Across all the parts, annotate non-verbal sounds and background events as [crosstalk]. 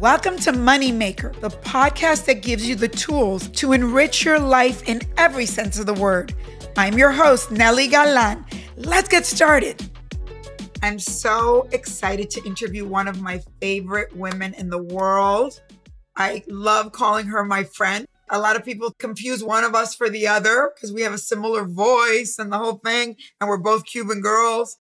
Welcome to Moneymaker, the podcast that gives you the tools to enrich your life in every sense of the word. I'm your host, Nely Galan. Let's get started. I'm so excited to interview one of my favorite women in the world. I love calling her my friend. A lot of people confuse one of us for the other because we have a similar voice and the whole thing, and we're both Cuban girls.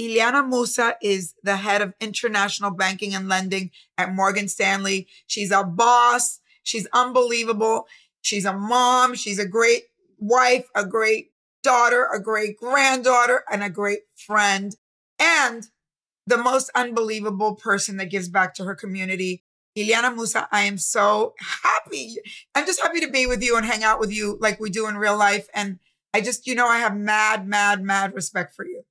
Ileana Musa is the head of international banking and lending at Morgan Stanley. She's a boss. She's unbelievable. She's a mom. She's a great wife, a great daughter, a great granddaughter, and a great friend. And the most unbelievable person that gives back to her community. Ileana Musa, I am so happy. I'm just happy to be with you and hang out with you like we do in real life. And I just, you know, I have mad, mad, mad respect for you.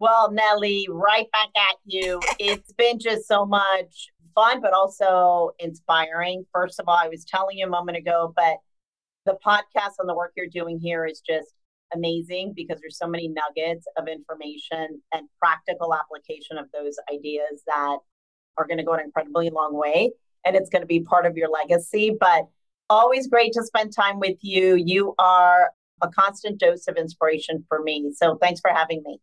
Well, Nely, right back at you. it's been just so much fun, but also inspiring. First of all, I was telling you a moment ago, but the podcast and the work you're doing here is just amazing because there's so many nuggets of information and practical application of those ideas that are going to go an incredibly long way. And it's going to be part of your legacy. But always great to spend time with you. You are a constant dose of inspiration for me. So thanks for having me.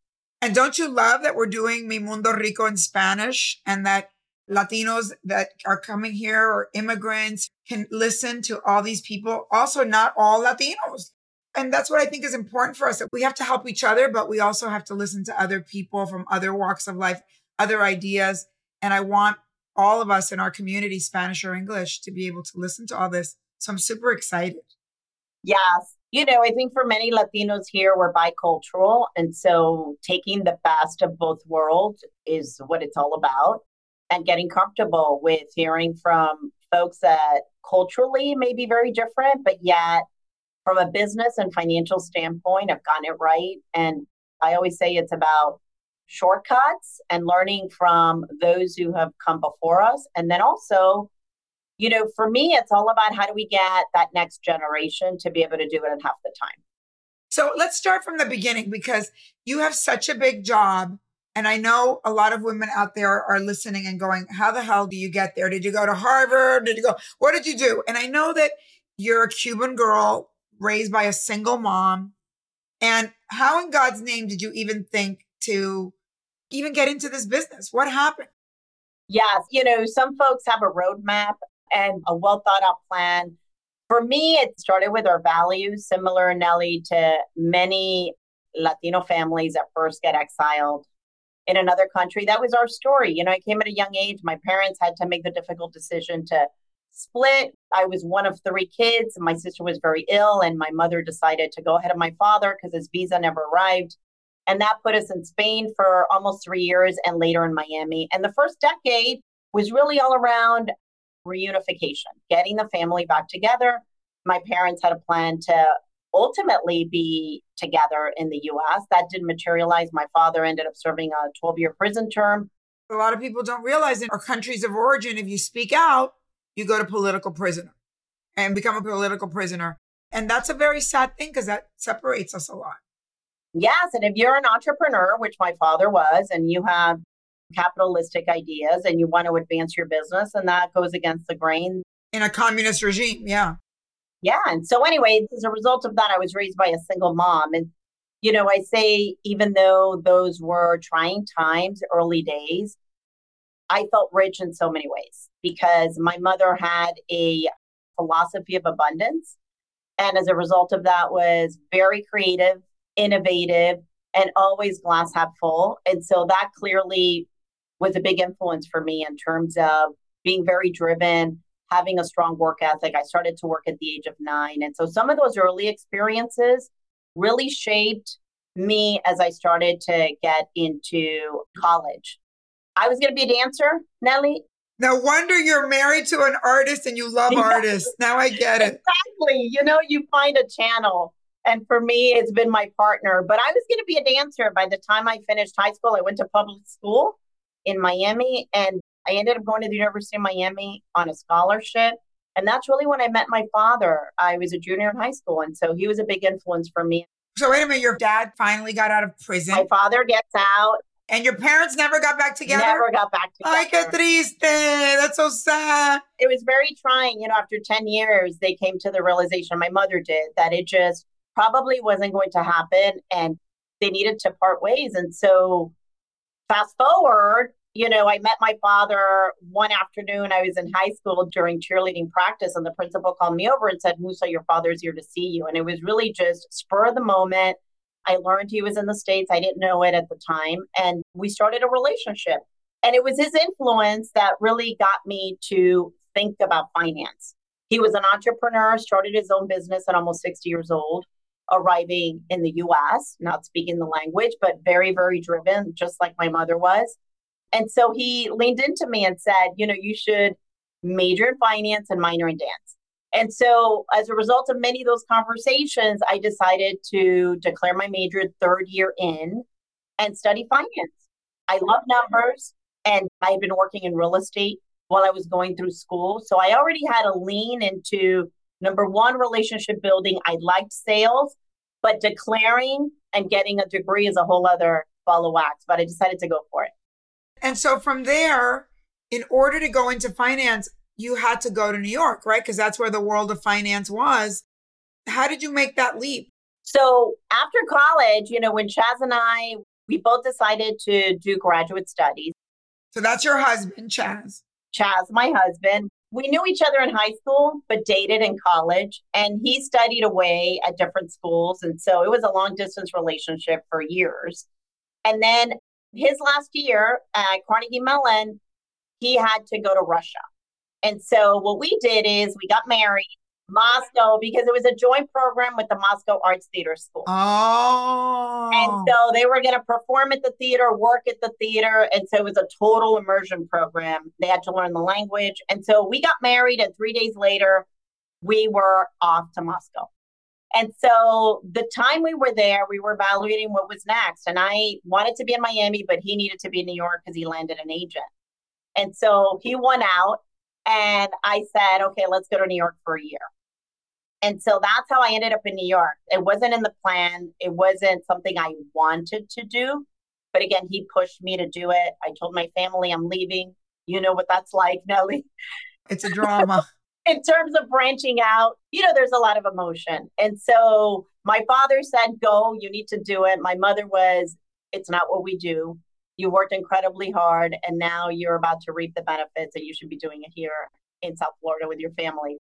And don't you love that we're doing Mi Mundo Rico in Spanish and that Latinos that are coming here or immigrants can listen to all these people? Also, not all Latinos. And that's what I think is important for us that we have to help each other, but we also have to listen to other people from other walks of life, other ideas. And I want all of us in our community, Spanish or English, to be able to listen to all this. So I'm super excited. Yes you know, I think for many Latinos here, we're bicultural. And so taking the best of both worlds is what it's all about and getting comfortable with hearing from folks that culturally may be very different, but yet from a business and financial standpoint have gotten it right. And I always say it's about shortcuts and learning from those who have come before us. And then also you know, for me, it's all about how do we get that next generation to be able to do it in half the time. So let's start from the beginning because you have such a big job. And I know a lot of women out there are listening and going, How the hell do you get there? Did you go to Harvard? Did you go? What did you do? And I know that you're a Cuban girl raised by a single mom. And how in God's name did you even think to even get into this business? What happened? Yes. You know, some folks have a roadmap and a well thought out plan. For me, it started with our values, similar, Nely, to many Latino families that first get exiled in another country. That was our story. You know, I came at a young age. My parents had to make the difficult decision to split. I was one of three kids. My sister was very ill, and my mother decided to go ahead of my father because his visa never arrived. And that put us in Spain for almost three years and later in Miami. And the first decade was really all around reunification, getting the family back together. My parents had a plan to ultimately be together in the US. That didn't materialize. My father ended up serving a 12 year prison term. A lot of people don't realize in our countries of origin, if you speak out, you go to political prisoner and become a political prisoner. And that's a very sad thing because that separates us a lot. Yes. And if you're an entrepreneur, which my father was, and you have capitalistic ideas and you want to advance your business and that goes against the grain. In a communist regime yeah. Yeah and so anyway as a result of that i was raised by a single mom and you know i say even though those were trying times early days i felt rich in so many ways because my mother had a philosophy of abundance and as a result of that was very creative innovative and always glass half full and so that clearly was a big influence for me in terms of being very driven, having a strong work ethic. I started to work at the age of nine. And so some of those early experiences really shaped me as I started to get into college. I was going to be a dancer, Nely. No wonder you're married to an artist and you love artists. Now I get it. Exactly. You know, you find a channel. And for me, it's been my partner. But I was going to be a dancer by the time I finished high school. I went to public school in Miami. And I ended up going to the University of Miami on a scholarship. And that's really when I met my father. I was a junior in high school. And so he was a big influence for me. So, wait a minute, your dad finally got out of prison. My father gets out. And your parents never got back together? Never got back together. Ay, qué triste. That's so sad. It was very trying. You know, after 10 years, they came to the realization, my mother did, that it just probably wasn't going to happen and they needed to part ways. And so, fast forward, you know, I met my father one afternoon. I was in high school during cheerleading practice, and the principal called me over and said, Musa, your father's here to see you. And it was really just spur of the moment. I learned he was in the States. I didn't know it at the time. And we started a relationship. And it was his influence that really got me to think about finance. He was an entrepreneur, started his own business at almost 60 years old, arriving in the US, not speaking the language, but very, very driven, just like my mother was. And so he leaned into me and said, you know, you should major in finance and minor in dance. And so, as a result of many of those conversations, I decided to declare my major third year in and study finance. I love numbers, and I had been working in real estate while I was going through school. So, I already had a lean into number one, relationship building. I liked sales, but declaring and getting a degree is a whole other ball of wax. But I decided to go for it. And so from there, in order to go into finance, you had to go to New York, right? Because that's where the world of finance was. How did you make that leap? So after college, you know, when Chaz and I, we both decided to do graduate studies. So that's your husband, Chaz. Chaz, my husband. We knew each other in high school, but dated in college. And he studied away at different schools. And so it was a long distance relationship for years. And then his last year at Carnegie Mellon, he had to go to Russia. And so what we did is we got married Moscow because it was a joint program with the Moscow Arts Theater School. Oh. And so they were going to perform at the theater, work at the theater. And so it was a total immersion program. They had to learn the language. And so we got married, and three days later, we were off to Moscow. And so the time we were there, we were evaluating what was next. And I wanted to be in Miami, but he needed to be in New York because he landed an agent. And so he won out. And I said, okay, let's go to New York for a year. And so that's how I ended up in New York. It wasn't in the plan, it wasn't something I wanted to do. But again, he pushed me to do it. I told my family I'm leaving. You know what that's like, [laughs] Nely. It's a drama [laughs] in terms of branching out, you know, there's a lot of emotion. And so my father said, Go, you need to do it. My mother was, It's not what we do. You worked incredibly hard, and now you're about to reap the benefits, and you should be doing it here in South Florida with your family.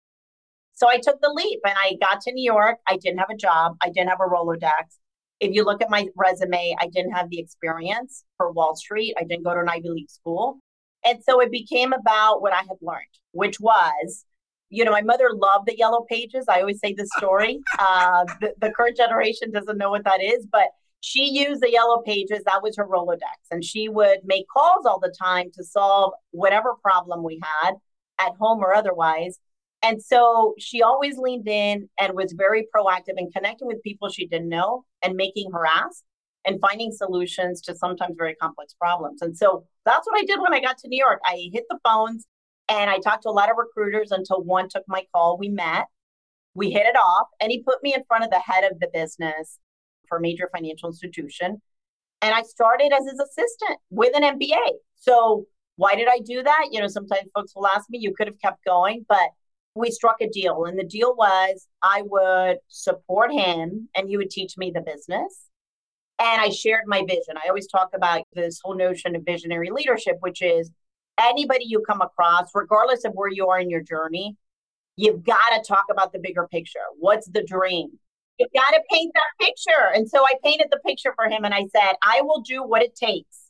So I took the leap and I got to New York. I didn't have a job, I didn't have a Rolodex. If you look at my resume, I didn't have the experience for Wall Street, I didn't go to an Ivy League school. And so it became about what I had learned, which was you know, my mother loved the yellow pages. I always say this story. [laughs] Uh, the, the current generation doesn't know what that is, but she used the yellow pages. That was her Rolodex. And she would make calls all the time to solve whatever problem we had at home or otherwise. And so she always leaned in and was very proactive in connecting with people she didn't know and making her ask and finding solutions to sometimes very complex problems. And so that's what I did when I got to New York. I hit the phones and I talked to a lot of recruiters until one took my call. We met, we hit it off, and he put me in front of the head of the business for a major financial institution. And I started as his assistant with an MBA. So why did I do that? You know, sometimes folks will ask me, you could have kept going, but we struck a deal. And the deal was I would support him and he would teach me the business. And I shared my vision. I always talk about this whole notion of visionary leadership, which is anybody you come across, regardless of where you are in your journey, you've got to talk about the bigger picture. What's the dream? You've got to paint that picture. And so I painted the picture for him and I said, I will do what it takes,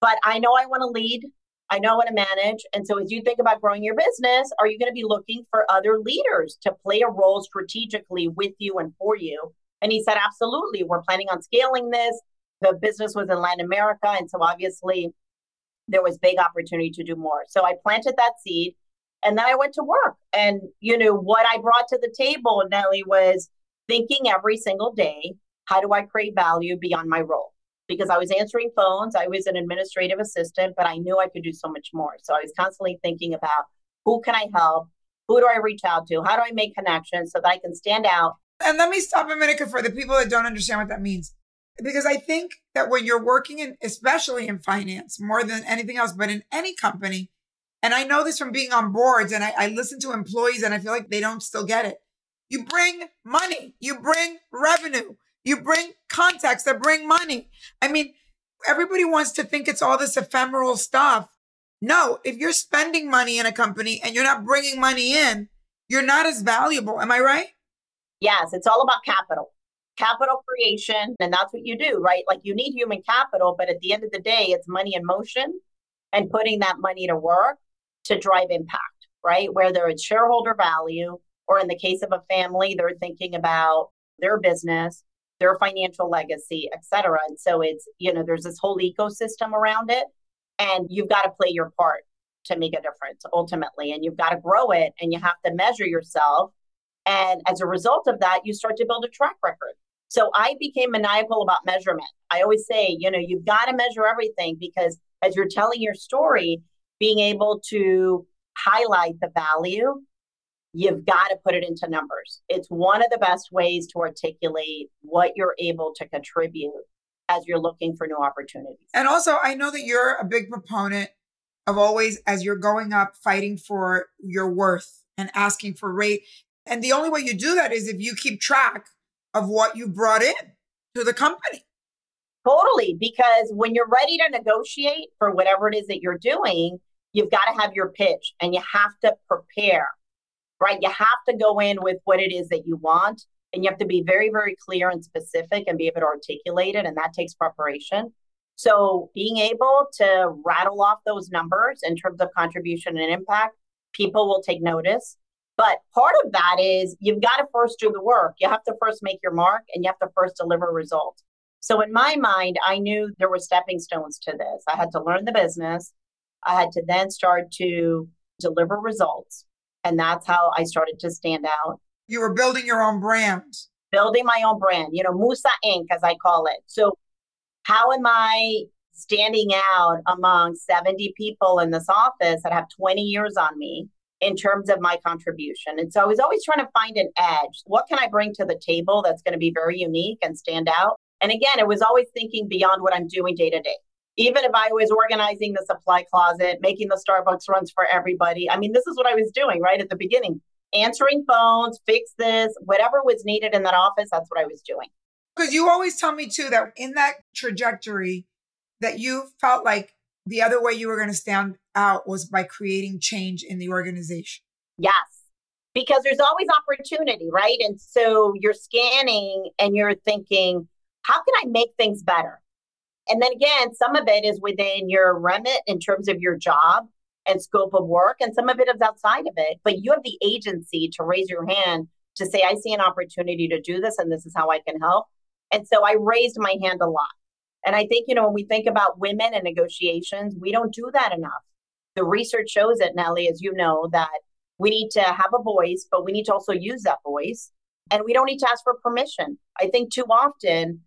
but I know I want to lead. I know how to manage. And so as you think about growing your business, are you going to be looking for other leaders to play a role strategically with you and for you? And he said, absolutely. We're planning on scaling this. The business was in Latin America. And so obviously there was big opportunity to do more. So I planted that seed and then I went to work. And, you know, what I brought to the table, Nely, was thinking every single day, how do I create value beyond my role? Because I was answering phones, I was an administrative assistant, but I knew I could do so much more. So I was constantly thinking about who can I help? Who do I reach out to? How do I make connections so that I can stand out? And let me stop a minute for the people that don't understand what that means. Because I think that when you're working in, especially in finance, more than anything else, but in any company, and I know this from being on boards and I, I listen to employees and I feel like they don't still get it. You bring money, you bring revenue, you bring contacts that bring money. I mean, everybody wants to think it's all this ephemeral stuff. No, if you're spending money in a company and you're not bringing money in, you're not as valuable. Am I right? Yes, it's all about capital, capital creation. And that's what you do, right? Like you need human capital, but at the end of the day, it's money in motion and putting that money to work to drive impact, right? Whether it's shareholder value, or in the case of a family, they're thinking about their business, their financial legacy, et cetera. And so it's, you know, there's this whole ecosystem around it. And you've got to play your part to make a difference ultimately. And you've got to grow it and you have to measure yourself. And as a result of that, you start to build a track record. So I became maniacal about measurement. I always say, you know, you've got to measure everything because as you're telling your story, being able to highlight the value, you've got to put it into numbers. It's one of the best ways to articulate what you're able to contribute as you're looking for new opportunities. And also, I know that you're a big proponent of always, as you're going up, fighting for your worth and asking for rate. And the only way you do that is if you keep track of what you brought in to the company. Totally. Because when you're ready to negotiate for whatever it is that you're doing, you've got to have your pitch and you have to prepare, right? You have to go in with what it is that you want and you have to be very, very clear and specific and be able to articulate it. And that takes preparation. So being able to rattle off those numbers in terms of contribution and impact, people will take notice. But part of that is you've got to first do the work. You have to first make your mark and you have to first deliver results. So in my mind, I knew there were stepping stones to this. I had to learn the business. I had to then start to deliver results. And that's how I started to stand out. You were building your own brand. Building my own brand, you know, Musa Inc., as I call it. So, how am I standing out among 70 people in this office that have 20 years on me in terms of my contribution? And so, I was always trying to find an edge. What can I bring to the table that's going to be very unique and stand out? And again, it was always thinking beyond what I'm doing day to day even if I was organizing the supply closet, making the Starbucks runs for everybody. I mean, this is what I was doing right at the beginning answering phones, fix this, whatever was needed in that office, that's what I was doing. Because you always tell me too that in that trajectory, that you felt like the other way you were going to stand out was by creating change in the organization. Yes. Because there's always opportunity, right? And so you're scanning and you're thinking, how can I make things better? And then again, some of it is within your remit in terms of your job and scope of work, and some of it is outside of it. But you have the agency to raise your hand to say, I see an opportunity to do this, and this is how I can help. And so I raised my hand a lot. And I think, you know, when we think about women and negotiations, we don't do that enough. The research shows it, Nely, as you know, that we need to have a voice, but we need to also use that voice. And we don't need to ask for permission. I think too often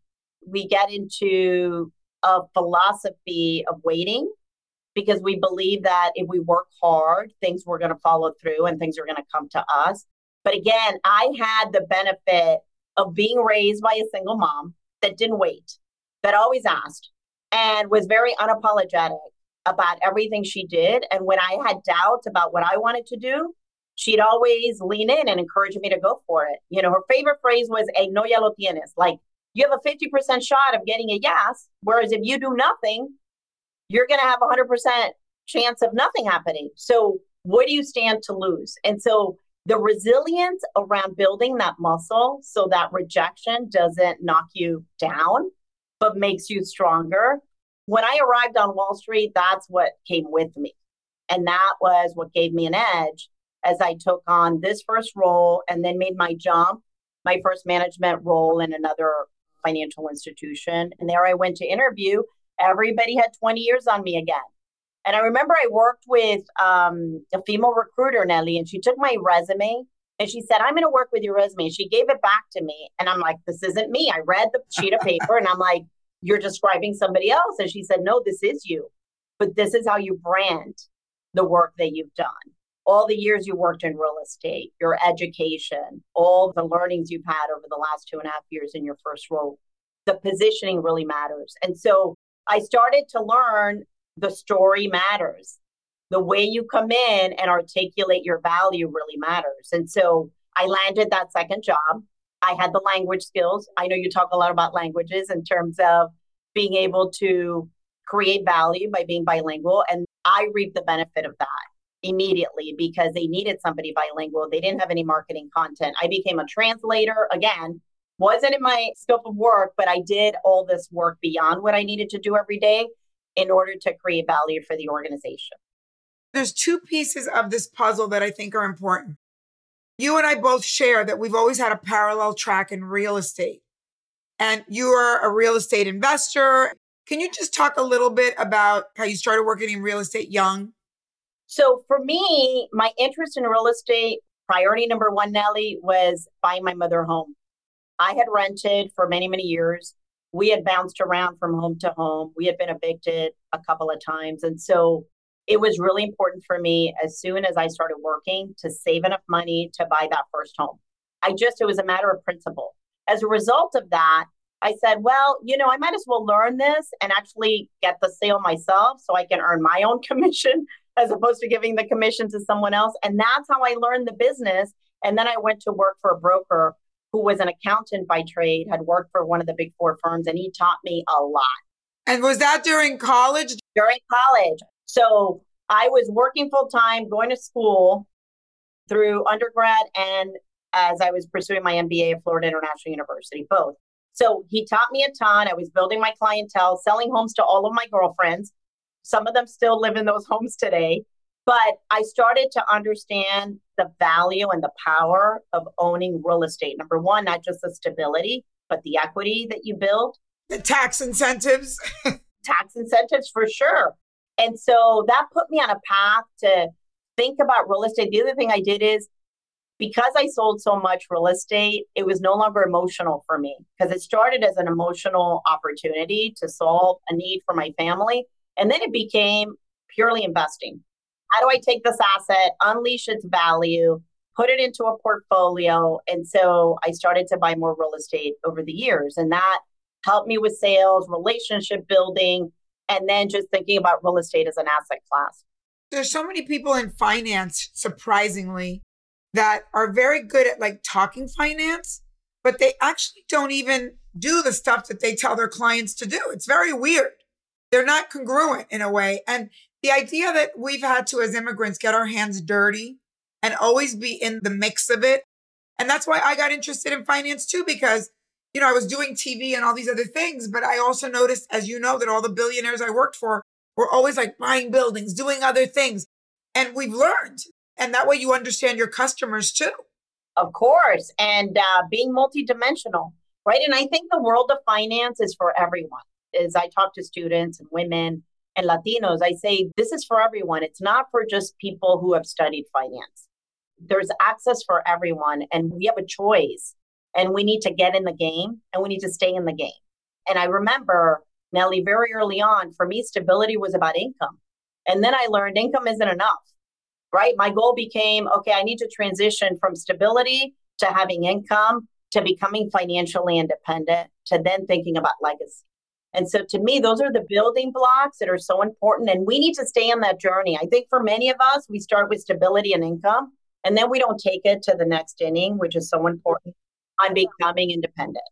we get into a philosophy of waiting because we believe that if we work hard, things were going to follow through and things are going to come to us. But again, I had the benefit of being raised by a single mom that didn't wait, that always asked and was very unapologetic about everything she did. And when I had doubts about what I wanted to do, she'd always lean in and encourage me to go for it. You know, her favorite phrase was, "A no ya lo tienes," like you have a 50% shot of getting a yes. Whereas if you do nothing, you're going to have a 100% chance of nothing happening. So, what do you stand to lose? And so, the resilience around building that muscle so that rejection doesn't knock you down, but makes you stronger. When I arrived on Wall Street, that's what came with me. And that was what gave me an edge as I took on this first role and then made my jump, my first management role in another financial institution. And there I went to interview. Everybody had 20 years on me again. And I remember I worked with um, a female recruiter, Nely, and she took my resume and she said, I'm going to work with your resume. And she gave it back to me. And I'm like, this isn't me. I read the sheet of paper and I'm like, you're describing somebody else. And she said, no, this is you. But this is how you brand the work that you've done all the years you worked in real estate, your education, all the learnings you've had over the last two and a half years in your first role. the positioning really matters. And so I started to learn the story matters. The way you come in and articulate your value really matters. And so I landed that second job. I had the language skills. I know you talk a lot about languages in terms of being able to create value by being bilingual. And I reap the benefit of that immediately because they needed somebody bilingual. They didn't have any marketing content. I became a translator again. Wasn't in my scope of work, but I did all this work beyond what I needed to do every day in order to create value for the organization. There's two pieces of this puzzle that I think are important. You and I both share that we've always had a parallel track in real estate. And you are a real estate investor. Can you just talk a little bit about how you started working in real estate young? So for me, my interest in real estate, priority number one, Nely, was buying my mother home. I had rented for many, many years. We had bounced around from home to home. We had been evicted a couple of times. And so it was really important for me as soon as I started working to save enough money to buy that first home. I just, it was a matter of principle. As a result of that, I said, well, you know, I might as well learn this and actually get the sale myself so I can earn my own [laughs] commission as opposed to giving the commission to someone else. And that's how I learned the business. And then I went to work for a broker who was an accountant by trade, had worked for one of the big four firms, and he taught me a lot. And was that during college? During college. So I was working full time, going to school through undergrad and as I was pursuing my MBA at Florida International University, both. So he taught me a ton. I was building my clientele, selling homes to all of my girlfriends. Some of them still live in those homes today. But I started to understand the value and the power of owning real estate. Number one, not just the stability, but the equity that you build, the tax incentives. [laughs] tax incentives for sure. And so that put me on a path to think about real estate. The other thing I did is because I sold so much real estate, it was no longer emotional for me because it started as an emotional opportunity to solve a need for my family. And then it became purely investing. How do I take this asset, unleash its value, put it into a portfolio? And so I started to buy more real estate over the years. And that helped me with sales, relationship building, and then just thinking about real estate as an asset class. There's so many people in finance, surprisingly, that are very good at like talking finance, but they actually don't even do the stuff that they tell their clients to do. It's very weird. They're not congruent in a way. And the idea that we've had to, as immigrants, get our hands dirty and always be in the mix of it. And that's why I got interested in finance too, because, you know, I was doing TV and all these other things. But I also noticed, as you know, that all the billionaires I worked for were always like buying buildings, doing other things. And we've learned and that way you understand your customers too. Of course. And uh, being multidimensional, right? And I think the world of finance is for everyone. As I talk to students and women and Latinos, I say this is for everyone. It's not for just people who have studied finance. There's access for everyone, and we have a choice. And we need to get in the game and we need to stay in the game. And I remember, Nely, very early on, for me, stability was about income. And then I learned income isn't enough right? My goal became okay, I need to transition from stability to having income to becoming financially independent to then thinking about legacy. And so to me, those are the building blocks that are so important. And we need to stay on that journey. I think for many of us, we start with stability and income, and then we don't take it to the next inning, which is so important on becoming independent.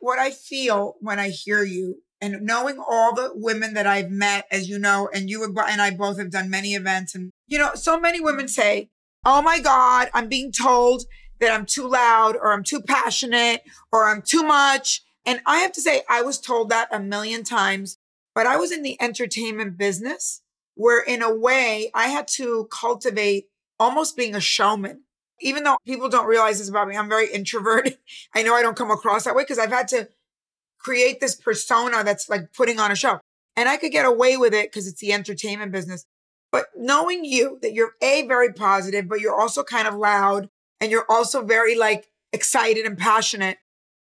What I feel when I hear you and knowing all the women that I've met, as you know, and you and I both have done many events, and you know, so many women mm-hmm. say, "Oh my God, I'm being told that I'm too loud, or I'm too passionate, or I'm too much." And I have to say, I was told that a million times, but I was in the entertainment business where, in a way, I had to cultivate almost being a showman. Even though people don't realize this about me, I'm very introverted. [laughs] I know I don't come across that way because I've had to create this persona that's like putting on a show. And I could get away with it because it's the entertainment business. But knowing you that you're A, very positive, but you're also kind of loud and you're also very like excited and passionate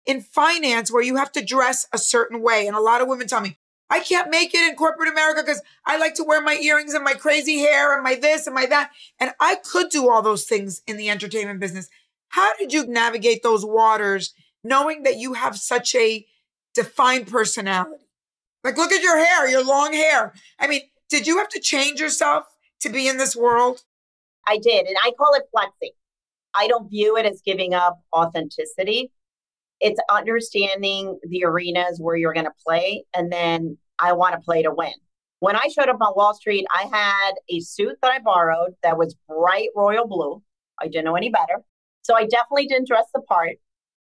in finance where you have to dress a certain way. And a lot of women tell me, I can't make it in corporate America because I like to wear my earrings and my crazy hair and my this and my that. And I could do all those things in the entertainment business. How did you navigate those waters knowing that you have such a defined personality. Like, look at your hair, your long hair. I mean, did you have to change yourself to be in this world? I did. And I call it flexing. I don't view it as giving up authenticity. It's understanding the arenas where you're going to play. And then I want to play to win. When I showed up on Wall Street, I had a suit that I borrowed that was bright royal blue. I didn't know any better. So I definitely didn't dress the part.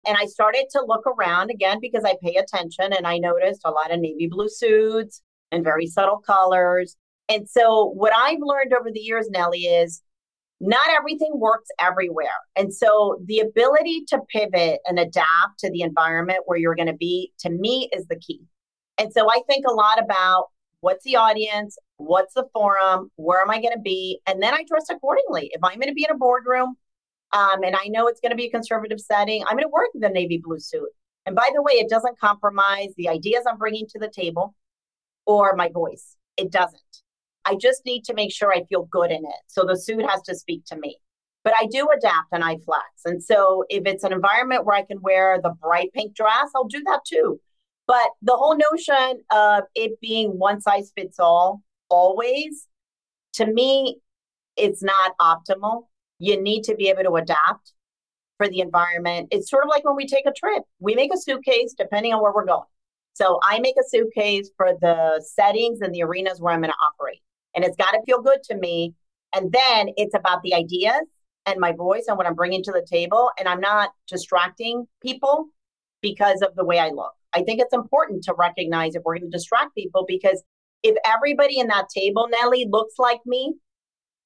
And I started to look around again because I pay attention and I noticed a lot of navy blue suits and very subtle colors. And so what I've learned over the years, Nely, is not everything works everywhere. And so the ability to pivot and adapt to the environment where you're going to be, to me, is the key. And so I think a lot about what's the audience, what's the forum, where am I going to be? And then I dress accordingly. If I'm going to be in a boardroom um, and I know it's going to be a conservative setting, I'm going to work in the navy blue suit. And by the way, it doesn't compromise the ideas I'm bringing to the table or my voice. It doesn't. I just need to make sure I feel good in it. So the suit has to speak to me. But I do adapt and I flex. And so if it's an environment where I can wear the bright pink dress, I'll do that too. But the whole notion of it being one size fits all always, to me, it's not optimal. You need to be able to adapt for the environment. It's sort of like when we take a trip, we make a suitcase depending on where we're going. So I make a suitcase for the settings and the arenas where I'm going to operate and it's got to feel good to me. And then it's about the ideas and my voice and what I'm bringing to the table. And I'm not distracting people because of the way I look. I think it's important to recognize if we're going to distract people because if everybody in that table, Nely, looks like me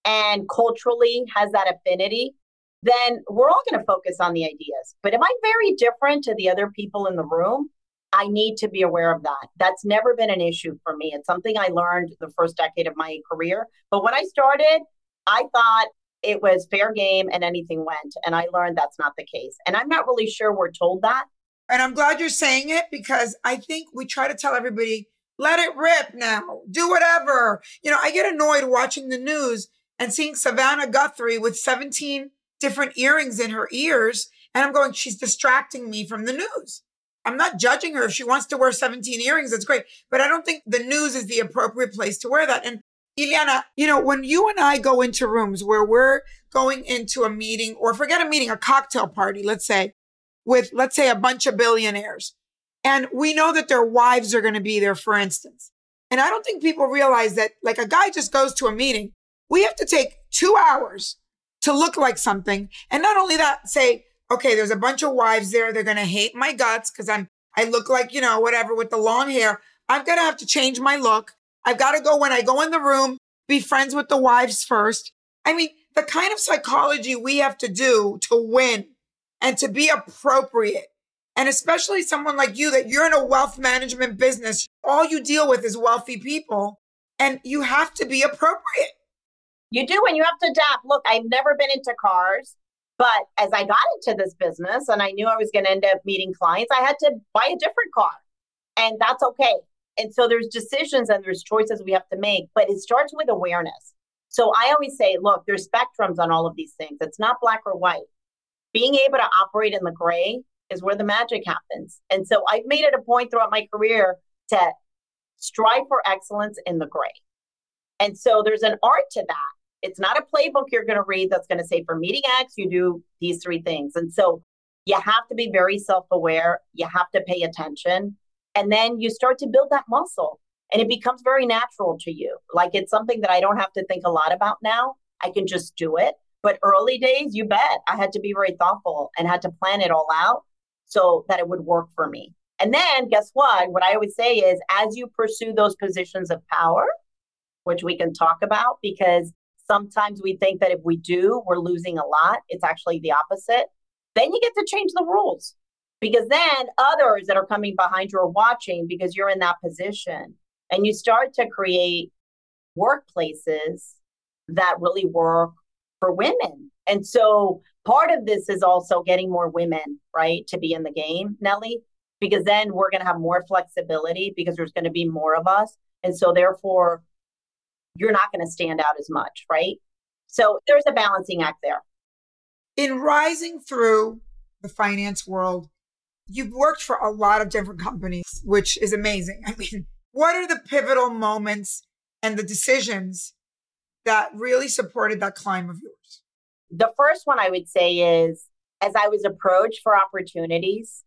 and culturally has that affinity, then we're all going to focus on the ideas. But if I'm very different to the other people in the room, I need to be aware of that. That's never been an issue for me. It's something I learned the first decade of my career. But when I started, I thought it was fair game and anything went. And I learned that's not the case. And I'm not really sure we're told that. And I'm glad you're saying it because I think we try to tell everybody, let it rip now, do whatever. You know, I get annoyed watching the news and seeing Savannah Guthrie with 17 different earrings in her ears. And I'm going, she's distracting me from the news. I'm not judging her. If she wants to wear 17 earrings, that's great. But I don't think the news is the appropriate place to wear that. And Ileana, you know, when you and I go into rooms where we're going into a meeting or forget a meeting, a cocktail party, let's say, with, let's say, a bunch of billionaires, and we know that their wives are going to be there, for instance. And I don't think people realize that, like, a guy just goes to a meeting. We have to take two hours to look like something. And not only that, say, okay, there's a bunch of wives there. They're going to hate my guts because I'm, I look like, you know, whatever with the long hair. I'm going to have to change my look. I've got to go when I go in the room, be friends with the wives first. I mean, the kind of psychology we have to do to win and to be appropriate. And especially someone like you that you're in a wealth management business, all you deal with is wealthy people and you have to be appropriate. You do, and you have to adapt. Look, I've never been into cars. But as I got into this business and I knew I was going to end up meeting clients, I had to buy a different car. And that's okay. And so there's decisions and there's choices we have to make, but it starts with awareness. So I always say, look, there's spectrums on all of these things. It's not black or white. Being able to operate in the gray is where the magic happens. And so I've made it a point throughout my career to strive for excellence in the gray. And so there's an art to that. It's not a playbook you're going to read that's going to say for meeting X, you do these three things. And so you have to be very self aware. You have to pay attention. And then you start to build that muscle and it becomes very natural to you. Like it's something that I don't have to think a lot about now. I can just do it. But early days, you bet I had to be very thoughtful and had to plan it all out so that it would work for me. And then guess what? What I always say is as you pursue those positions of power, which we can talk about because Sometimes we think that if we do, we're losing a lot. It's actually the opposite. Then you get to change the rules because then others that are coming behind you are watching because you're in that position and you start to create workplaces that really work for women. And so part of this is also getting more women, right, to be in the game, Nely, because then we're going to have more flexibility because there's going to be more of us. And so therefore, you're not going to stand out as much, right? So there's a balancing act there. In rising through the finance world, you've worked for a lot of different companies, which is amazing. [laughs] I mean, what are the pivotal moments and the decisions that really supported that climb of yours? The first one I would say is as I was approached for opportunities,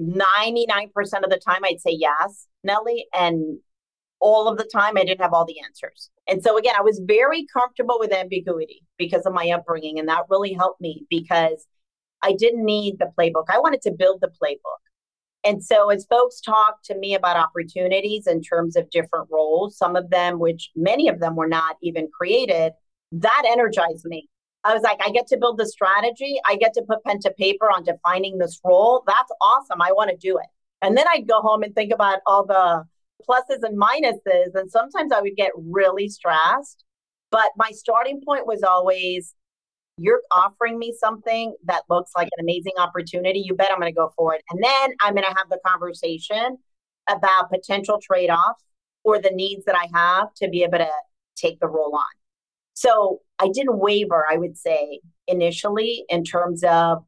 99% of the time I'd say yes, Nely, and all of the time I didn't have all the answers. And so again, I was very comfortable with ambiguity because of my upbringing and that really helped me because I didn't need the playbook. I wanted to build the playbook. And so as folks talk to me about opportunities in terms of different roles, some of them which many of them were not even created, that energized me I was like, I get to build the strategy. I get to put pen to paper on defining this role. That's awesome. I want to do it. And then I'd go home and think about all the pluses and minuses. And sometimes I would get really stressed. But my starting point was always, you're offering me something that looks like an amazing opportunity. You bet I'm going to go for it. And then I'm going to have the conversation about potential trade offs or the needs that I have to be able to take the role on. So I didn't waver, I would say, initially in terms of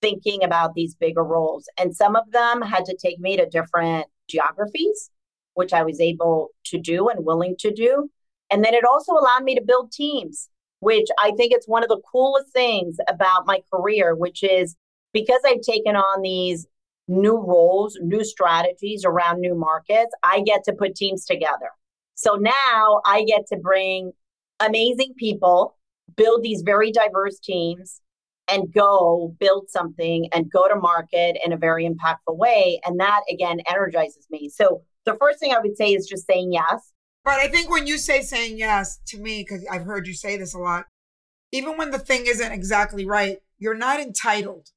thinking about these bigger roles. And some of them had to take me to different geographies, which I was able to do and willing to do. And then it also allowed me to build teams, which I think it's one of the coolest things about my career, which is because I've taken on these new roles, new strategies around new markets, I get to put teams together. So now I get to bring amazing people, build these very diverse teams, and go build something and go to market in a very impactful way. And that again energizes me. So the first thing I would say is just saying yes. But I think when you say saying yes to me, because I've heard you say this a lot, even when the thing isn't exactly right, you're not entitled.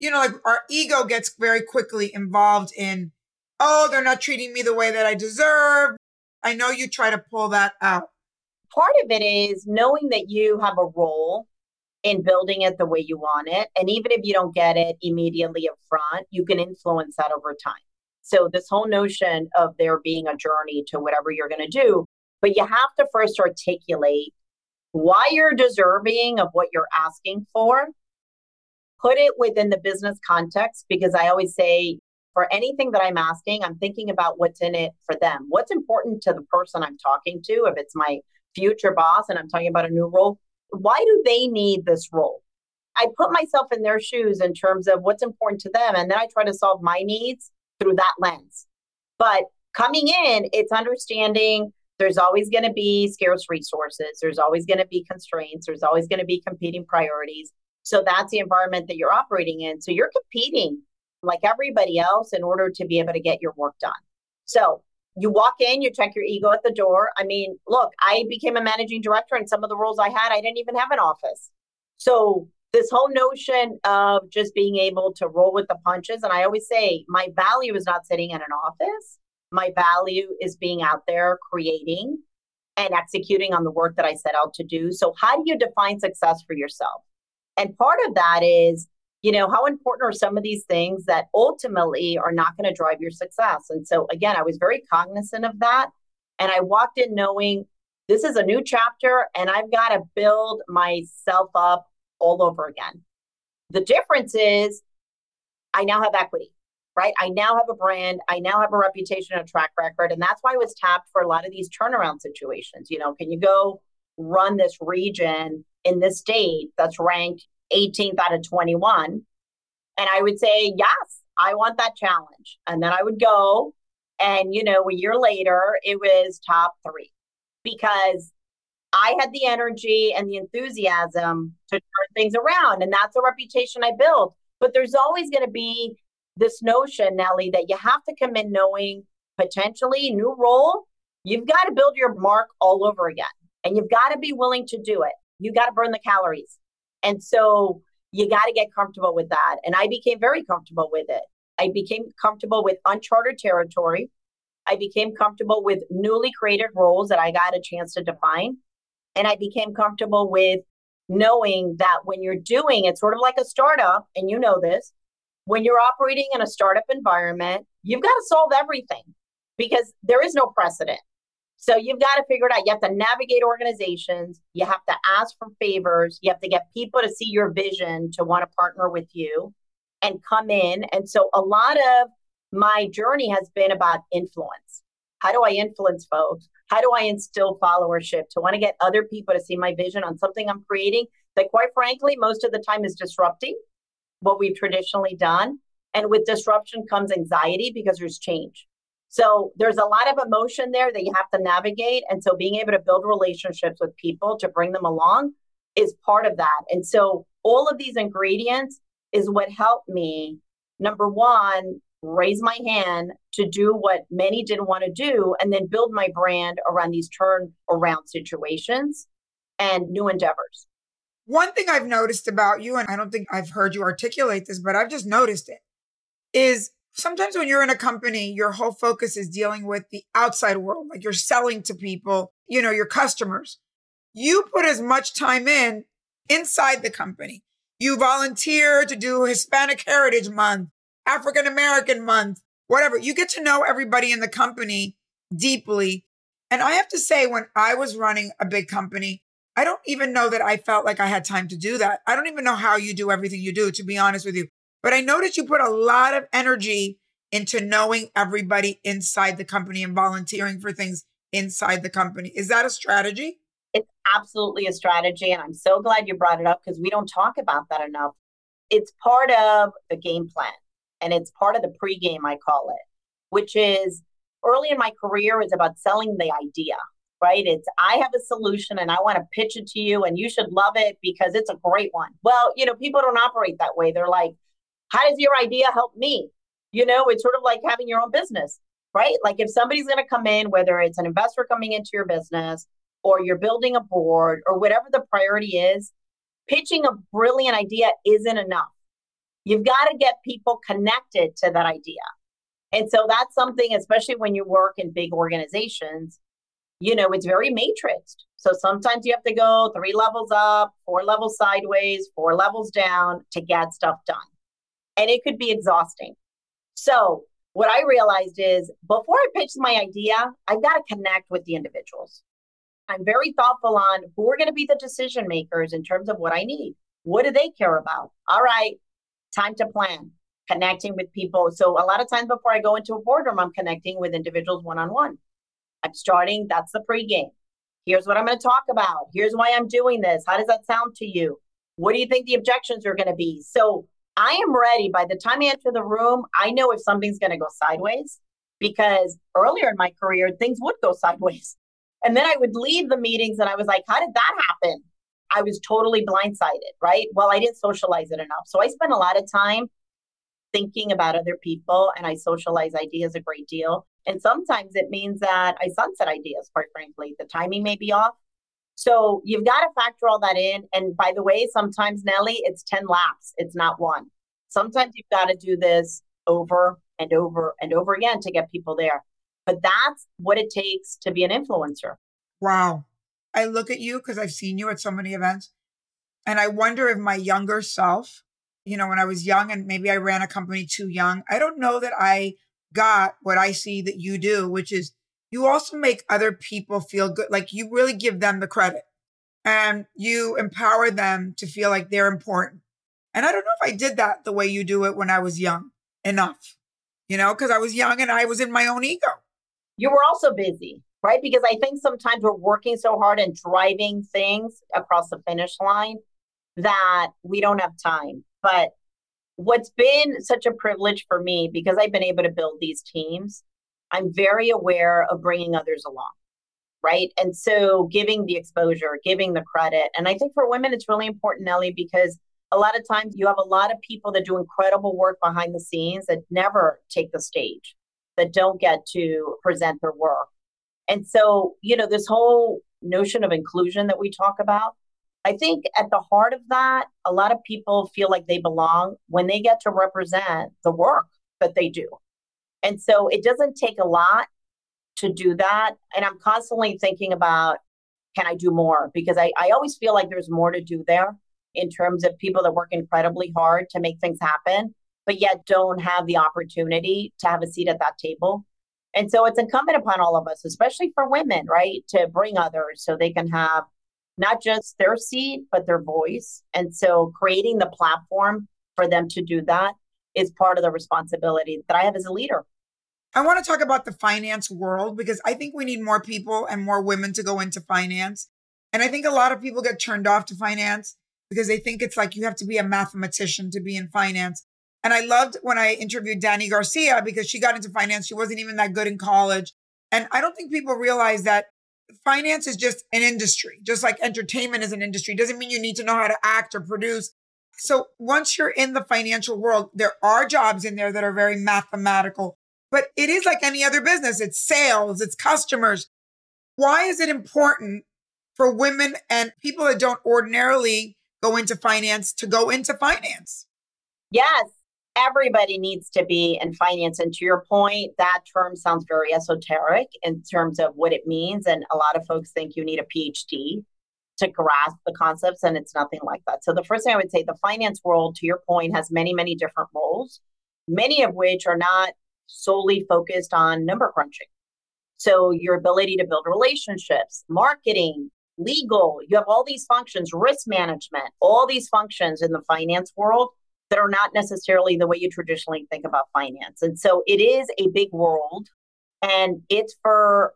You know, like our ego gets very quickly involved in, oh, they're not treating me the way that I deserve. I know you try to pull that out part of it is knowing that you have a role in building it the way you want it. And even if you don't get it immediately up front, you can influence that over time. So, this whole notion of there being a journey to whatever you're going to do, but you have to first articulate why you're deserving of what you're asking for. Put it within the business context because I always say for anything that I'm asking, I'm thinking about what's in it for them. What's important to the person I'm talking to, if it's my future boss and I'm talking about a new role, why do they need this role? I put myself in their shoes in terms of what's important to them. And then I try to solve my needs through that lens. But coming in, it's understanding there's always going to be scarce resources, there's always going to be constraints, there's always going to be competing priorities. So that's the environment that you're operating in. So you're competing like everybody else in order to be able to get your work done. So you walk in, you check your ego at the door. I mean, look, I became a managing director, and some of the roles I had, I didn't even have an office. So, this whole notion of just being able to roll with the punches, and I always say, my value is not sitting in an office. My value is being out there creating and executing on the work that I set out to do. So, how do you define success for yourself? And part of that is you know, how important are some of these things that ultimately are not going to drive your success? And so, again, I was very cognizant of that. And I walked in knowing this is a new chapter and I've got to build myself up all over again. The difference is I now have equity, right? I now have a brand. I now have a reputation and a track record. And that's why I was tapped for a lot of these turnaround situations. You know, can you go run this region in this state that's ranked 18th out of 21. And I would say, yes, I want that challenge. And then I would go. And, you know, a year later, it was top three because I had the energy and the enthusiasm to turn things around. And that's a reputation I built. But there's always going to be this notion, Nely, that you have to come in knowing potentially new role. You've got to build your mark all over again. And you've got to be willing to do it. You got to burn the calories. And so you got to get comfortable with that. And I became very comfortable with it. I became comfortable with uncharted territory. I became comfortable with newly created roles that I got a chance to define. And I became comfortable with knowing that when you're doing it's sort of like a startup, and you know this, when you're operating in a startup environment, you've got to solve everything because there is no precedent. So you've got to figure it out. You have to navigate organizations. You have to ask for favors. You have to get people to see your vision to want to partner with you. and come in. And so a lot of my journey has been about influence. How do I influence folks? How do I instill followership to want to get other people to see my vision on something I'm creating that, quite frankly, most of the time is disrupting what we've traditionally done? And with disruption comes anxiety because there's change. So there's a lot of emotion there that you have to navigate. And so being able to build relationships with people to bring them along is part of that. And so all of these ingredients is what helped me, number one, raise my hand to do what many didn't want to do, and then build my brand around these turn around situations and new endeavors. One thing I've noticed about you, and I don't think I've heard you articulate this, but I've just noticed it, is sometimes when you're in a company, your whole focus is dealing with the outside world, like you're selling to people, you know, your customers. You put as much time in inside the company. You volunteer to do Hispanic Heritage Month, African American Month, whatever. You get to know everybody in the company deeply. And I have to say, when I was running a big company, I don't even know that I felt like I had time to do that. I don't even know how you do everything you do, to be honest with you. But I noticed you put a lot of energy into knowing everybody inside the company and volunteering for things inside the company. Is that a strategy? It's absolutely a strategy. And I'm so glad you brought it up because we don't talk about that enough. It's part of the game plan and it's part of the pregame, I call it, which is early in my career is about selling the idea, right? It's I have a solution and I want to pitch it to you and you should love it because it's a great one. Well, you know, people don't operate that way. They're like, how does your idea help me? You know, it's sort of like having your own business, right? Like if somebody's going to come in, whether it's an investor coming into your business or you're building a board or whatever the priority is, pitching a brilliant idea isn't enough. You've got to get people connected to that idea. And so that's something, especially when you work in big organizations, you know, it's very matrixed. So sometimes you have to go three levels up, four levels sideways, four levels down to get stuff done. And it could be exhausting. So what I realized is before I pitch my idea, I've got to connect with the individuals. I'm very thoughtful on who are going to be the decision makers in terms of what I need. What do they care about? All right, time to plan, connecting with people. So a lot of times before I go into a boardroom, I'm connecting with individuals one on one. I'm starting, that's the pregame. Here's what I'm going to talk about. Here's why I'm doing this. How does that sound to you? What do you think the objections are going to be? So I am ready. By the time I enter the room, I know if something's going to go sideways because earlier in my career, things would go [laughs] sideways. And then I would leave the meetings and I was like, how did that happen? I was totally blindsided, right? Well, I didn't socialize it enough. So I spent a lot of time thinking about other people and I socialize ideas a great deal. And sometimes it means that I sunset ideas, quite frankly. The timing may be off. So you've got to factor all that in. And by the way, sometimes, Nely, it's 10 laps, it's not one. Sometimes you've got to do this over and over and over again to get people there. But that's what it takes to be an influencer. Wow. I look at you because I've seen you at so many events. And I wonder if my younger self, you know, when I was young and maybe I ran a company too young, I don't know that I got what I see that you do, which is you also make other people feel good. Like you really give them the credit and you empower them to feel like they're important. And I don't know if I did that the way you do it when I was young enough, you know, because I was young and I was in my own ego. You were also busy right? Because I think sometimes we're working so hard and driving things across the finish line that we don't have time. But what's been such a privilege for me because I've been able to build these teams, I'm very aware of bringing others along. Right. And so giving the exposure, giving the credit. And I think for women, it's really important, Nely, because a lot of times you have a lot of people that do incredible work behind the scenes that never take the stage, that don't get to present their work. And so, you know, this whole notion of inclusion that we talk about, I think at the heart of that, a lot of people feel like they belong when they get to represent the work that they do. And so it doesn't take a lot to do that. And I'm constantly thinking about can I do more? Because I, I always feel like there's more to do there in terms of people that work incredibly hard to make things happen, but yet don't have the opportunity to have a seat at that table. And so it's incumbent upon all of us, especially for women, right, to bring others so they can have not just their seat, but their voice. And so creating the platform for them to do that. is part of the responsibility that I have as a leader. I want to talk about the finance world because I think we need more people and more women to go into finance. And I think a lot of people get turned off to finance because they think it's like you have to be a mathematician to be in finance. And I loved when I interviewed Dany Garcia because she got into finance. She wasn't even that good in college. And I don't think people realize that finance is just an industry, just like entertainment is an industry. Doesn't mean you need to know how to act or produce. So once you're in the financial world, there are jobs in there that are very mathematical, but it is like any other business. It's sales, it's customers. Why is it important for women and people that don't ordinarily go into finance to go into finance? Yes, everybody needs to be in finance. And to your point, that term sounds very esoteric in terms of what it means. And a lot of folks think you need a PhD to grasp the concepts, and it's nothing like that. So, the first thing I would say the finance world, to your point, has many, many different roles, many of which are not solely focused on number crunching. So, your ability to build relationships, marketing, legal, you have all these functions, risk management, all these functions in the finance world that are not necessarily the way you traditionally think about finance. And so it is a big world and it's for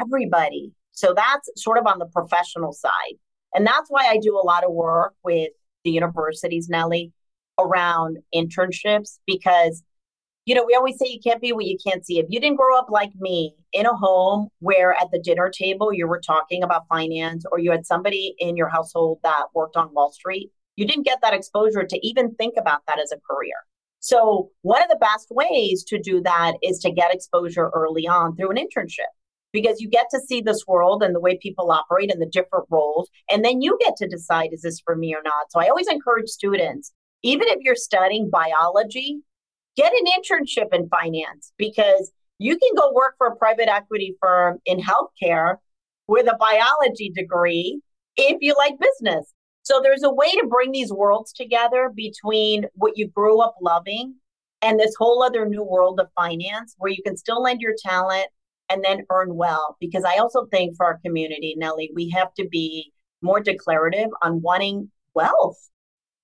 everybody. So that's sort of on the professional side. And that's why I do a lot of work with the universities, Nely, around internships because you know, we always say you can't be what you can't see. If you didn't grow up like me in a home where at the dinner table you were talking about finance or you had somebody in your household that worked on Wall Street, you didn't get that exposure to even think about that as a career. So, one of the best ways to do that is to get exposure early on through an internship because you get to see this world and the way people operate and the different roles. And then you get to decide, is this for me or not? So, I always encourage students, even if you're studying biology, get an internship in finance because you can go work for a private equity firm in healthcare with a biology degree if you like business. So there's a way to bring these worlds together between what you grew up loving and this whole other new world of finance where you can still lend your talent and then earn well. Because I also think for our community, Nely, we have to be more declarative on wanting wealth.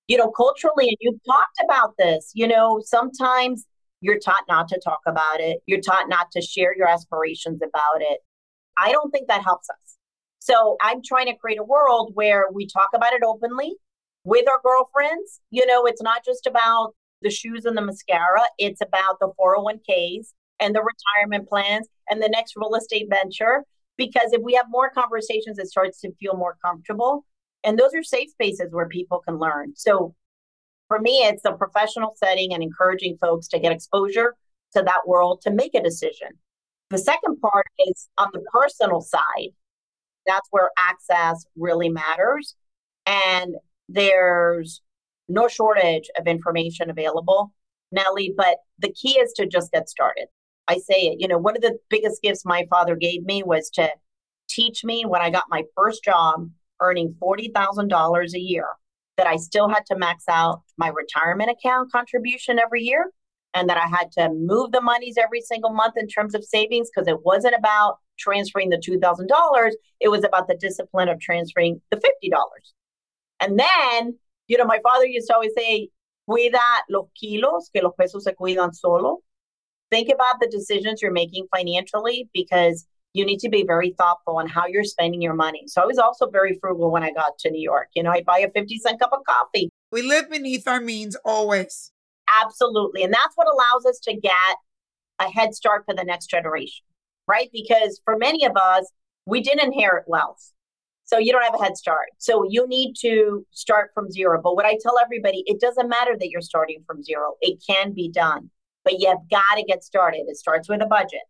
You know, culturally, and you've talked about this, you know, sometimes you're taught not to talk about it, you're taught not to share your aspirations about it. I don't think that helps us. So I'm trying to create a world where we talk about it openly with our girlfriends. You know, it's not just about the shoes and the mascara, it's about the 401ks and the retirement plans and the next real estate venture. Because if we have more conversations, it starts to feel more comfortable. And those are safe spaces where people can learn. So for me, it's a professional setting and encouraging folks to get exposure to that world to make a decision. The second part is on the personal side that's where access really matters. And there's no shortage of information available, Nely, but the key is to just get started. I say it, you know, one of the biggest gifts my father gave me was to teach me when I got my first job earning $40,000 a year that I still had to max out my retirement account contribution every year and that I had to move the monies every single month in terms of savings because it wasn't about transferring the $2,000. It was about the discipline of transferring the $50. And then, you know, my father used to always say, cuida los kilos, que los pesos se cuidan solo. Think about the decisions you're making financially because you need to be very thoughtful on how you're spending your money. So I was also very frugal when I got to New York. You know, I'd buy a 50 cent cup of coffee. We live beneath our means always. Absolutely. And that's what allows us to get a head start for the next generation right? Because for many of us, we didn't inherit wealth. So you don't have a head start. So you need to start from zero. But what I tell everybody, it doesn't matter that you're starting from zero. It can be done, but you've got to get started. It starts with a budget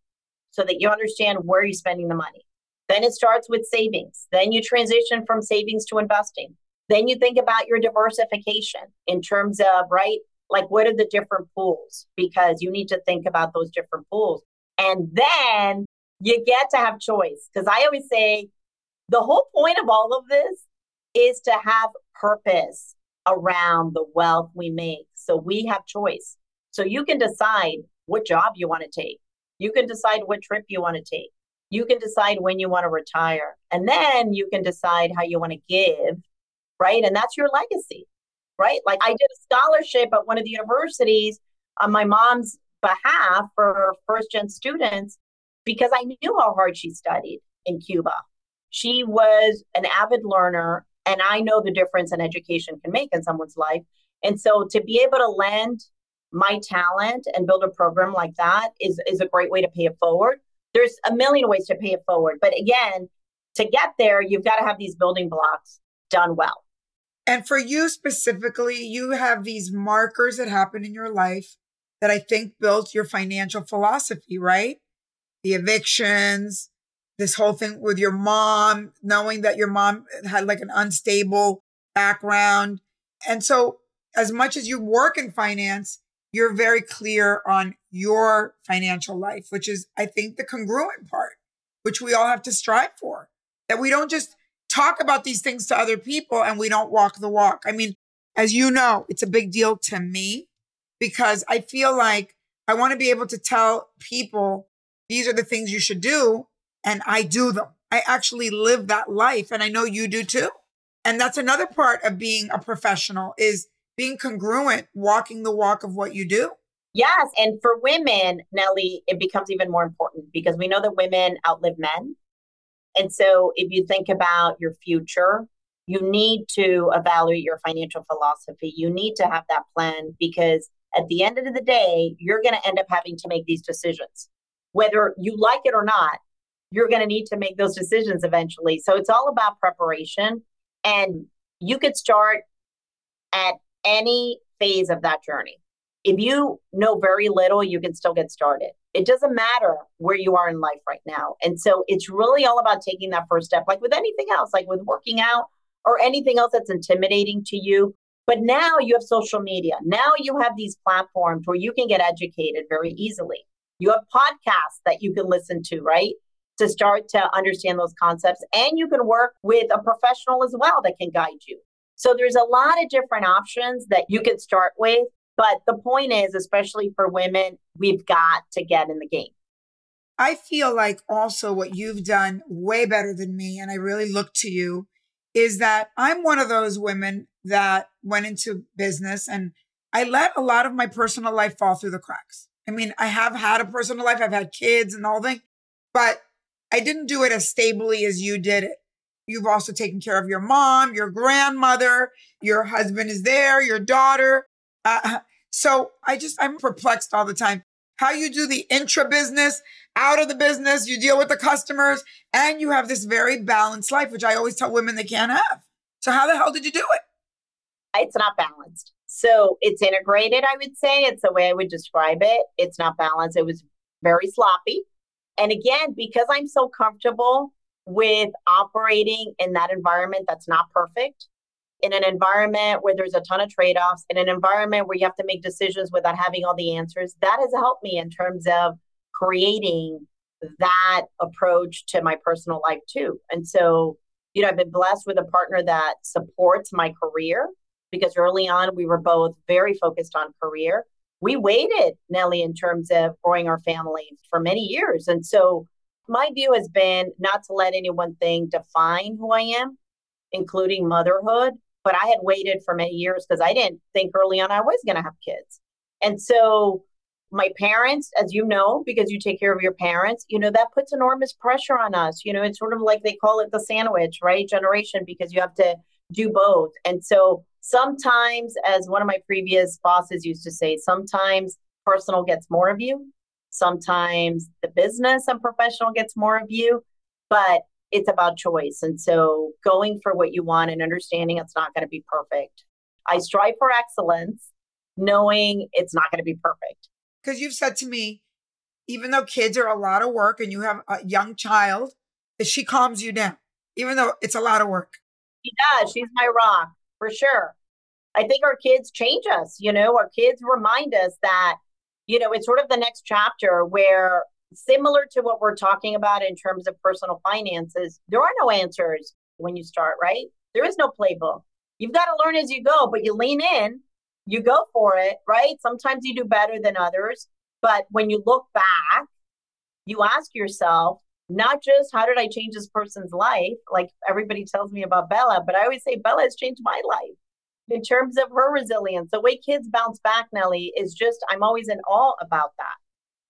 so that you understand where you're spending the money. Then it starts with savings. Then you transition from savings to investing. Then you think about your diversification in terms of, right? Like, what are the different pools? Because you need to think about those different pools. And then you get to have choice. Because I always say the whole point of all of this is to have purpose around the wealth we make. So we have choice. So you can decide what job you want to take. You can decide what trip you want to take. You can decide when you want to retire. And then you can decide how you want to give, right? And that's your legacy, right? Like I did a scholarship at one of the universities on my mom's behalf for first gen students because I knew how hard she studied in Cuba. She was an avid learner, and I know the difference an education can make in someone's life. And so to be able to lend my talent and build a program like that is, is a great way to pay it forward. There's a million ways to pay it forward. But again, to get there, you've got to have these building blocks done well. And for you specifically, you have these markers that happen in your life that I think built your financial philosophy, right? The evictions, this whole thing with your mom, knowing that your mom had like an unstable background. And so, as much as you work in finance, you're very clear on your financial life, which is, I think, the congruent part, which we all have to strive for. That we don't just talk about these things to other people and we don't walk the walk. I mean, as you know, it's a big deal to me because I feel like I want to be able to tell people these are the things you should do. And I do them. I actually live that life. And I know you do too. And that's another part of being a professional is being congruent, walking the walk of what you do. Yes. And for women, Nely, it becomes even more important because we know that women outlive men. And so if you think about your future, you need to evaluate your financial philosophy. You need to have that plan because at the end of the day, you're going to end up having to make these decisions. Whether you like it or not, you're going to need to make those decisions eventually. So it's all about preparation. And you could start at any phase of that journey. If you know very little, you can still get started. It doesn't matter where you are in life right now. And so it's really all about taking that first step, like with anything else, like with working out or anything else that's intimidating to you. But now you have social media. Now you have these platforms where you can get educated very easily. You have podcasts that you can listen to, right? To start to understand those concepts. And you can work with a professional as well that can guide you. So there's a lot of different options that you can start with. But the point is, especially for women, we've got to get in the game. I feel like also what you've done way better than me, and I really look to you, is that I'm one of those women that went into business and I let a lot of my personal life fall through the cracks. I mean, I have had a personal life, I've had kids and all that, but I didn't do it as stably as you did it. You've also taken care of your mom, your grandmother, your husband is there, your daughter. Uh, so I just, I'm perplexed all the time. How you do the intra business, out of the business, you deal with the customers, and you have this very balanced life, which I always tell women they can't have. So, how the hell did you do it? It's not balanced. So, it's integrated, I would say. It's the way I would describe it. It's not balanced. It was very sloppy. And again, because I'm so comfortable with operating in that environment that's not perfect, in an environment where there's a ton of trade offs, in an environment where you have to make decisions without having all the answers, that has helped me in terms of creating that approach to my personal life too. And so, you know, I've been blessed with a partner that supports my career because early on we were both very focused on career. We waited, Nely, in terms of growing our family for many years. And so my view has been not to let any one thing define who I am, including motherhood. But I had waited for many years because I didn't think early on I was going to have kids. And so my parents, as you know, because you take care of your parents, you know, that puts enormous pressure on us. You know, it's sort of like they call it the sandwich, right? Generation, because you have to do both. And so sometimes, as one of my previous bosses used to say, sometimes personal gets more of you, sometimes the business and professional gets more of you, but it's about choice. And so going for what you want and understanding it's not going to be perfect. I strive for excellence, knowing it's not going to be perfect. Because you've said to me, even though kids are a lot of work and you have a young child, that she calms you down, even though it's a lot of work. She does. She's my rock for sure. I think our kids change us. You know, our kids remind us that, you know, it's sort of the next chapter where similar to what we're talking about in terms of personal finances, there are no answers when you start, right? There is no playbook. You've got to learn as you go, but you lean in, you go for it, right? Sometimes you do better than others. But when you look back, you ask yourself, not just how did I change this person's life, like everybody tells me about Bella, but I always say Bella has changed my life. in terms of her resilience. The way kids bounce back, Nely, is just, I'm always in awe about that.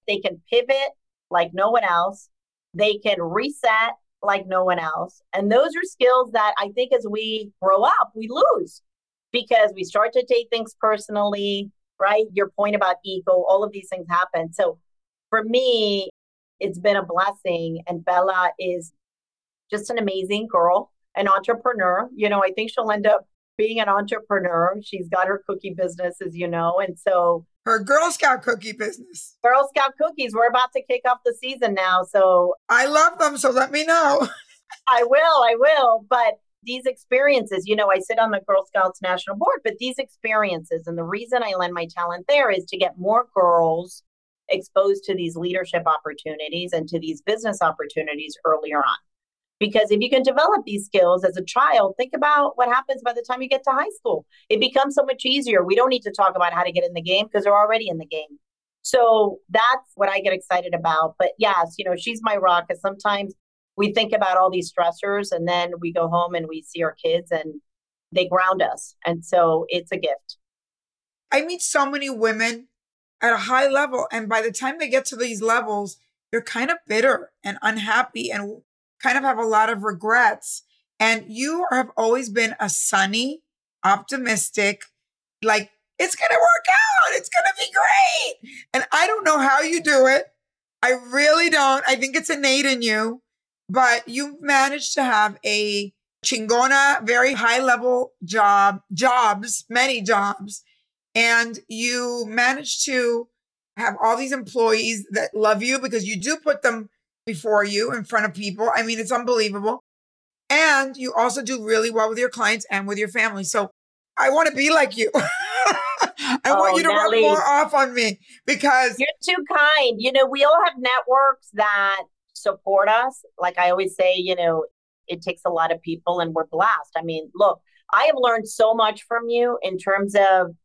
They can pivot like no one else, they can reset like no one else. And those are skills that I think as we grow up, we lose because we start to take things personally, right? Your point about ego, all of these things happen. So for me, it's been a blessing. And Bella is just an amazing girl, an entrepreneur. You know, I think she'll end up being an entrepreneur. She's got her cookie business, as you know. And so her Girl Scout cookie business. Girl Scout cookies. We're about to kick off the season now. So I love them. So let me know. [laughs] I will. I will. But these experiences, you know, I sit on the Girl Scouts National Board, but these experiences, and the reason I lend my talent there is to get more girls exposed to these leadership opportunities and to these business opportunities earlier on. Because if you can develop these skills as a child, think about what happens by the time you get to high school. It becomes so much easier. We don't need to talk about how to get in the game because they're already in the game. So that's what I get excited about. But yes, you know, she's my rock. Because sometimes we think about all these stressors and then we go home and we see our kids and they ground us. And so it's a gift. I meet so many women at a high level. And by the time they get to these levels, they're kind of bitter and unhappy and kind of have a lot of regrets. And you have always been a sunny, optimistic, like, it's going to work out. It's going to be great. And I don't know how you do it. I really don't. I think it's innate in you, but you've managed to have a chingona, very high level job, jobs, many jobs. And you managed to have all these employees that love you because you do put them before you in front of people. I mean, it's unbelievable. And you also do really well with your clients and with your family. So I want to be like you. [laughs] I oh, want you to Nely, rub more off on me because you're too kind. You know, we all have networks that support us. Like I always say, you know, it takes a lot of people and we're blessed. I mean, look, I have learned so much from you in terms of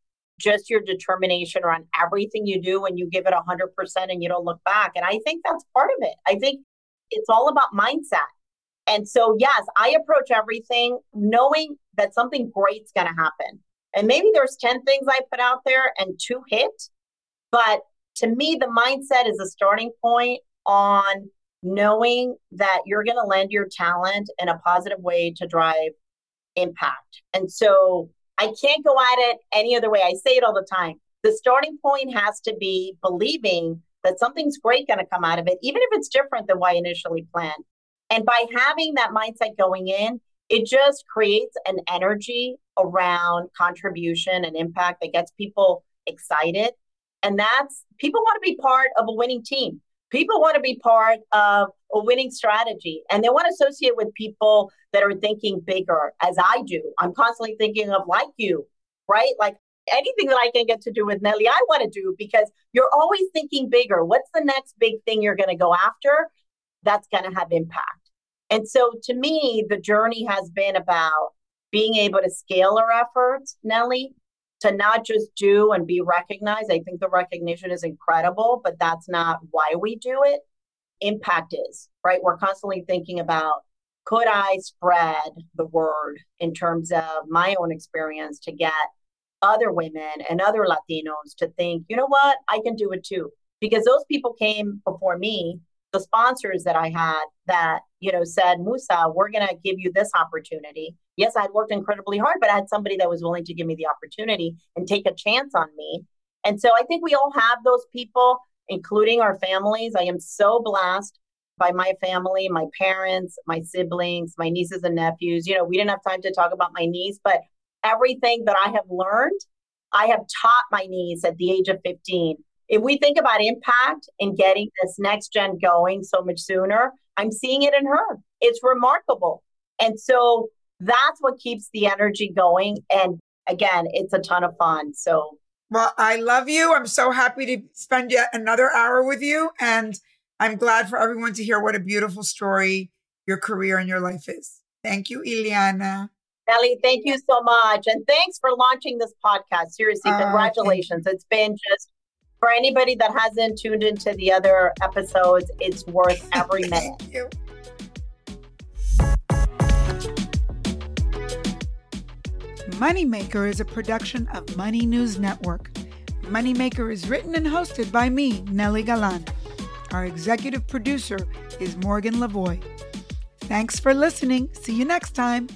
just your determination around everything you do and you give it 100% and you don't look back. And I think that's part of it. I think it's all about mindset. And so, yes, I approach everything knowing that something great's going to happen. And maybe there's 10 things I put out there and two hit. But to me, the mindset is a starting point on knowing that you're going to lend your talent in a positive way to drive impact. And so I can't go at it any other way. I say it all the time. The starting point has to be believing that something's great going to come out of it, even if it's different than what I initially planned. And by having that mindset going in, it just creates an energy around contribution and impact that gets people excited. And that's people want to be part of a winning team. People want to be part of a winning strategy and they want to associate with people that are thinking bigger as I do. I'm constantly thinking of like you, right? Like anything that I can get to do with Nely, I want to do because you're always thinking bigger. What's the next big thing you're going to go after that's going to have impact? And so to me, the journey has been about being able to scale our efforts, Nely, to not just do and be recognized. I think the recognition is incredible, but that's not why we do it. Impact is, right? We're constantly thinking about could I spread the word in terms of my own experience to get other women and other Latinos to think, you know what, I can do it too. Because those people came before me, the sponsors that I had that, you know, said, Musa, we're going to give you this opportunity yes, I'd worked incredibly hard, but I had somebody that was willing to give me the opportunity and take a chance on me. And so I think we all have those people, including our families. I am so blessed by my family, my parents, my siblings, my nieces and nephews. You know, we didn't have time to talk about my niece, but everything that I have learned, I have taught my niece at the age of 15. If we think about impact and getting this next gen going so much sooner, I'm seeing it in her. It's remarkable. And so that's what keeps the energy going. And again, it's a ton of fun. So, well, I love you. I'm so happy to spend yet another hour with you. And I'm glad for everyone to hear what a beautiful story your career and your life is. Thank you, Ileana. Nely, thank you so much. And thanks for launching this podcast. Seriously, uh, congratulations. It's been just for anybody that hasn't tuned into the other episodes, it's worth [laughs] every minute. Moneymaker is a production of Money News Network. Moneymaker is written and hosted by me, Nely Galan. Our executive producer is Morgan Lavoy. Thanks for listening. See you next time.